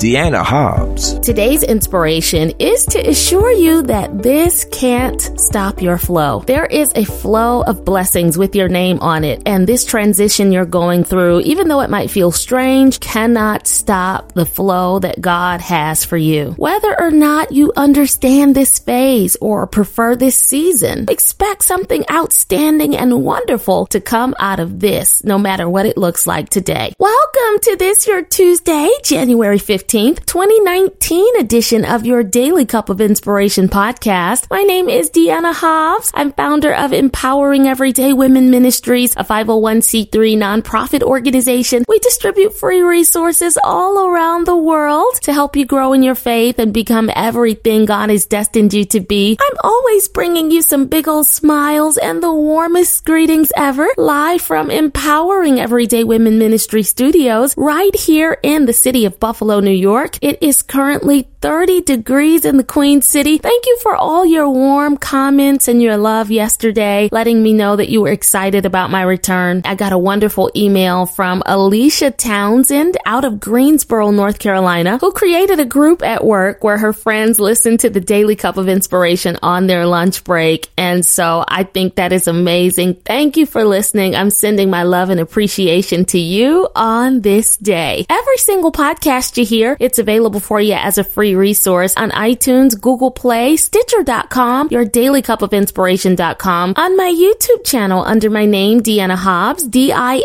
Dianna Hobbs. Today's inspiration is to assure you that this can't stop your flow. There is a flow of blessings with your name on it, and this transition you're going through, even though it might feel strange, cannot stop the flow that God has for you. Whether or not you understand this phase or prefer this season, expect something outstanding and wonderful to come out of this, no matter what it looks like today. Welcome to this, your Tuesday, January 15th. 15th, 2019 edition of your Daily Cup of Inspiration podcast. My name is Dianna Hobbs. I'm founder of Empowering Everyday Women Ministries, a 501c3 nonprofit organization. We distribute free resources all around the world to help you grow in your faith and become everything God has destined you to be. I'm always bringing you some big old smiles and the warmest greetings ever live from Empowering Everyday Women Ministry Studios right here in the city of Buffalo, New York. It is currently 30 degrees in the Queen City. Thank you for all your warm comments and your love yesterday, letting me know that you were excited about my return. I got a wonderful email from Alicia Townsend out of Greensboro, North Carolina, who created a group at work where her friends listen to the Daily Cup of Inspiration on their lunch break. And so I think that is amazing. Thank you for listening. I'm sending my love and appreciation to you on this day. Every single podcast you hear, it's available for you as a free free resource on iTunes, Google Play, Stitcher.com, your daily cup of inspiration.com, on my YouTube channel under my name, Dianna Hobbs, D-I-A-N-N-A-H-O-B-B-S.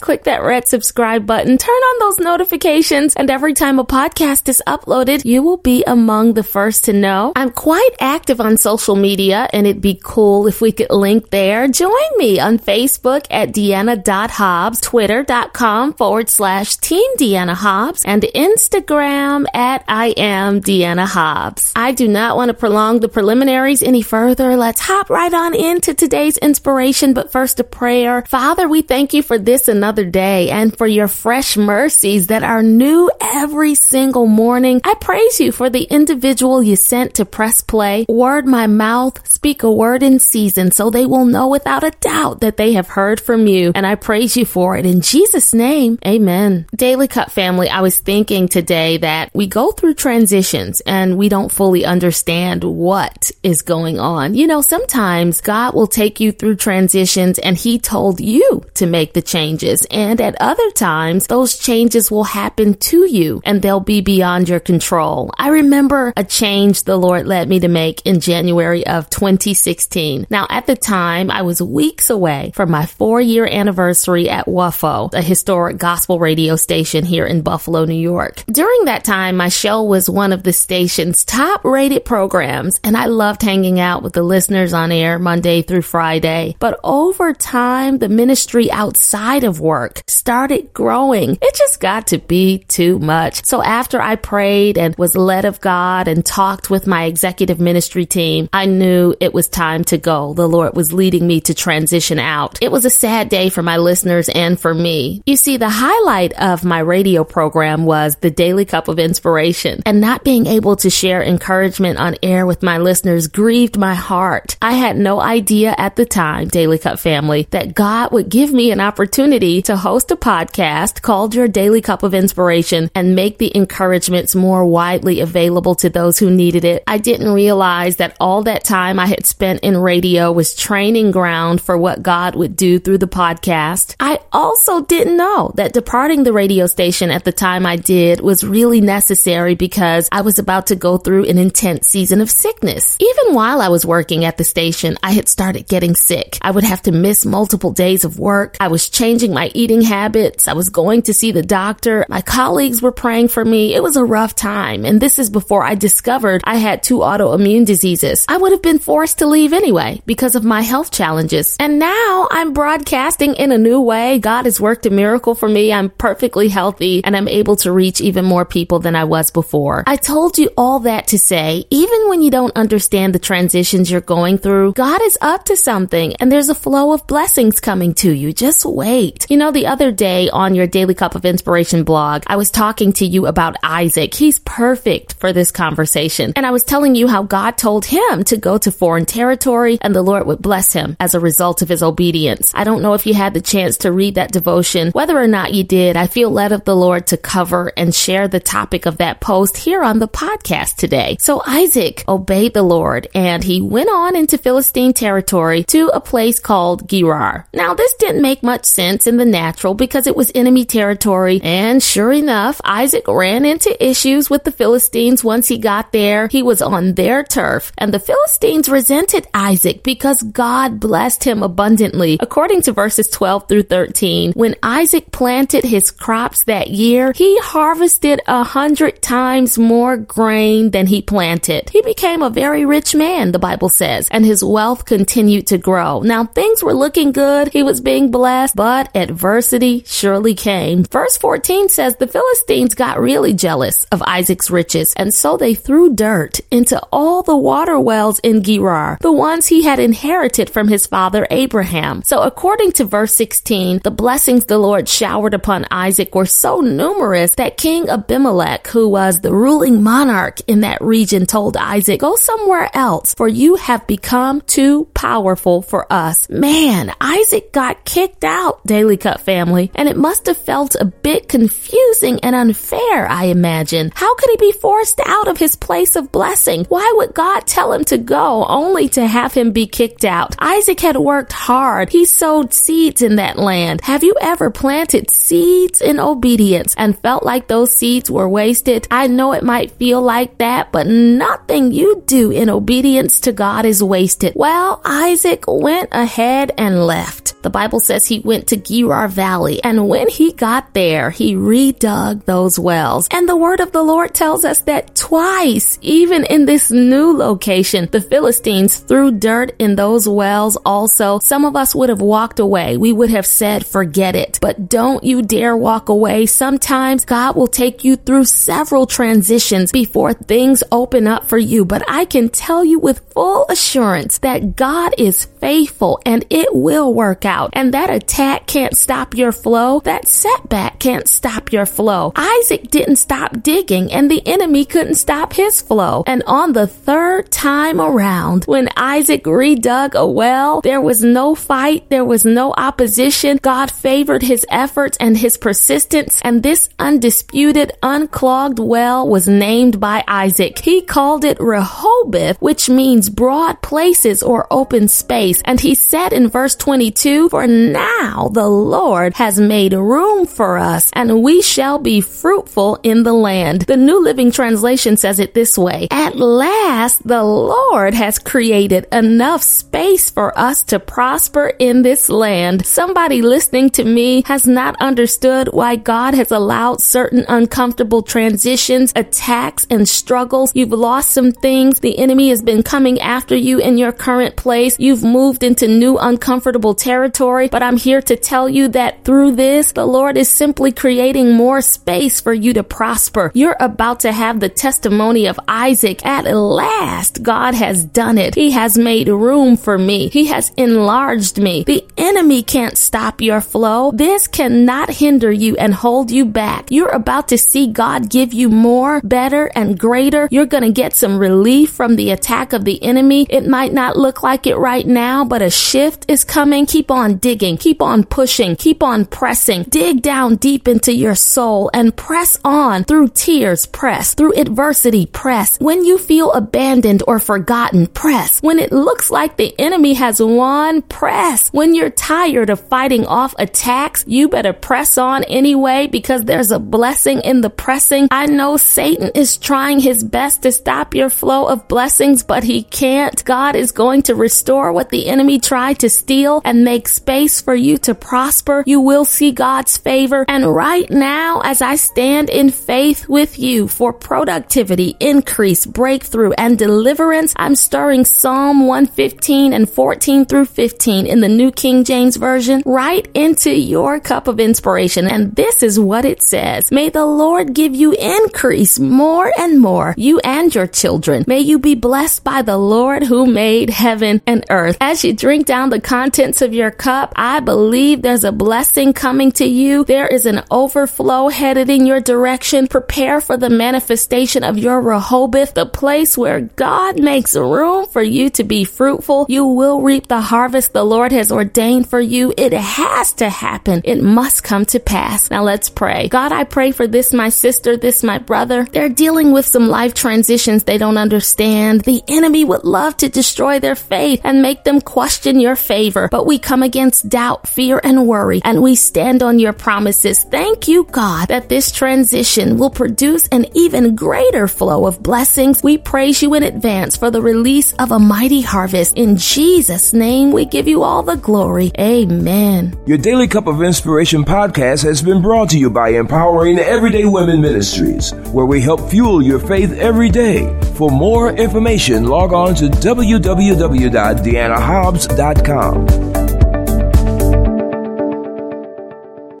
Click that red subscribe button, turn on those notifications, and every time a podcast is uploaded, you will be among the first to know. I'm quite active on social media, and it'd be cool if we could link there. Join me on Facebook at Dianna.Hobbs, Twitter.com forward slash Team Dianna Hobbs, and Instagram at I am Dianna Hobbs. I do not want to prolong the preliminaries any further. Let's hop right on into today's inspiration, but first a prayer. Father, we thank you for this another day and for your fresh mercies that are new every single morning. I praise you for the individual you sent to press play, word my mouth, speak a word in season so they will know without a doubt that they have heard from you. And I praise you for it in Jesus' name. Amen. Daily Cup family, I was thinking today that we go through transitions and we don't fully understand what is going on. You know, sometimes God will take you through transitions and he told you to make the changes. And at other times, those changes will happen to you and they'll be beyond your control. I remember a change the Lord led me to make in January of 2016. Now, at the time, I was weeks away from my four year anniversary at WUFO, a historic gospel radio station here in Buffalo, New York. York. During that time, my show was one of the station's top rated programs, and I loved hanging out with the listeners on air Monday through Friday. But over time, the ministry outside of work started growing. It just got to be too much. So after I prayed and was led of God and talked with my executive ministry team, I knew it was time to go. The Lord was leading me to transition out. It was a sad day for my listeners and for me. You see, the highlight of my radio program was was the daily cup of inspiration and not being able to share encouragement on air with my listeners grieved my heart. I had no idea at the time, Daily Cup family, that God would give me an opportunity to host a podcast called Your Daily Cup of Inspiration and make the encouragements more widely available to those who needed it. I didn't realize that all that time I had spent in radio was training ground for what God would do through the podcast. I also didn't know that departing the radio station at the time I did did was really necessary because I was about to go through an intense season of sickness. Even while I was working at the station, I had started getting sick. I would have to miss multiple days of work. I was changing my eating habits. I was going to see the doctor. My colleagues were praying for me. It was a rough time. And this is before I discovered I had two autoimmune diseases. I would have been forced to leave anyway because of my health challenges. And now I'm broadcasting in a new way. God has worked a miracle for me. I'm perfectly healthy and I'm able to read reach even more people than I was before. I told you all that to say, even when you don't understand the transitions you're going through, God is up to something and there's a flow of blessings coming to you. Just wait. You know, the other day on your Daily Cup of Inspiration blog, I was talking to you about Isaac. He's perfect for this conversation. And I was telling you how God told him to go to foreign territory and the Lord would bless him as a result of his obedience. I don't know if you had the chance to read that devotion. Whether or not you did, I feel led of the Lord to cover and share the topic of that post here on the podcast today. So Isaac obeyed the Lord and he went on into Philistine territory to a place called Gerar. Now, this didn't make much sense in the natural because it was enemy territory. And sure enough, Isaac ran into issues with the Philistines once he got there. He was on their turf and the Philistines resented Isaac because God blessed him abundantly. According to verses 12 through 13, when Isaac planted his crops that year, he harvested a hundred times more grain than he planted. He became a very rich man, the Bible says, and his wealth continued to grow. Now things were looking good. He was being blessed, but adversity surely came. Verse 14 says the Philistines got really jealous of Isaac's riches, and so they threw dirt into all the water wells in Gerar, the ones he had inherited from his father Abraham. So according to verse 16, the blessings the Lord showered upon Isaac were so numerous that King Abimelech, who was the ruling monarch in that region, told Isaac, go somewhere else, for you have become too powerful for us. Man, Isaac got kicked out, Daily Cup family, and it must have felt a bit confusing and unfair, I imagine. How could he be forced out of his place of blessing? Why would God tell him to go only to have him be kicked out? Isaac had worked hard. He sowed seeds in that land. Have you ever planted seeds in obedience and felt like those seeds were wasted? I know it might feel like that, but nothing you do in obedience to God is wasted. Well, Isaac went ahead and left. The Bible says he went to Gerar Valley, and when he got there, he redug those wells. And the word of the Lord tells us that twice, even in this new location, the Philistines threw dirt in those wells also. Some of us would have walked away. We would have said, forget it. But don't you dare walk away. Sometimes God will take you through several transitions before things open up for you. But I can tell you with full assurance that God is faithful and it will work out. And that attack can't stop your flow. That setback can't stop your flow. Isaac didn't stop digging and the enemy couldn't stop his flow. And on the third time around, when Isaac redug a well, there was no fight. There was no opposition. God favored his efforts and his persistence. And this undisputed, unclogged well was named by Isaac. He called it Rehoboth, which means broad places or open space. And he said in verse 22, for now the Lord has made room for us and we shall be fruitful in the land. The New Living Translation says it this way. At last the Lord has created enough space for us to prosper in this land. Somebody listening to me has not understood why God has allowed certain uncomfortable transitions, attacks, and struggles. You've lost some things. The enemy has been coming after you in your current place. You've moved into new uncomfortable territory, but I'm here to tell you that through this, the Lord is simply creating more space for you to prosper. You're about to have the testimony of Isaac. At last, God has done it. He has made room for me. He has enlarged me. The enemy can't stop your flow. This cannot hinder you and hold you back. You're about to see God give you more, better, and greater. You're going to get some relief from the attack of the enemy. It might not look like it right now, but a shift is coming. Keep on digging. Keep on pushing. Keep on pressing. Dig down deep into your soul and press on through tears. Press through adversity. Press when you feel abandoned or forgotten. Press when it looks like the enemy has won. Press when you're tired of fighting off attacks. You better press on anyway because there's a blessing in the pressing. I know Satan is trying his best to stop your flow of blessings, but he can't. God is going to restore what the enemy tried to steal and make make space for you to prosper. You will see God's favor. And right now, as I stand in faith with you for productivity, increase, breakthrough, and deliverance, I'm stirring Psalm 115 and 14 through 15 in the New King James Version right into your cup of inspiration. And this is what it says. May the Lord give you increase more and more, you and your children. May you be blessed by the Lord who made heaven and earth. As you drink down the contents of your cup, I believe there's a blessing coming to you. There is an overflow headed in your direction. Prepare for the manifestation of your Rehoboth, the place where God makes room for you to be fruitful. You will reap the harvest the Lord has ordained for you. It has to happen. It must come to pass. Now let's pray. God, I pray for this, my sister, this, my brother. They're dealing with some life transitions they don't understand. The enemy would love to destroy their faith and make them question your favor, but we come against doubt, fear, and worry, and we stand on your promises. Thank you, God, that this transition will produce an even greater flow of blessings. We praise you in advance for the release of a mighty harvest. In Jesus' name, we give you all the glory. Amen. Your Daily Cup of Inspiration podcast has been brought to you by Empowering Everyday Women Ministries, where we help fuel your faith every day. For more information, log on to www.diannahobbs.com.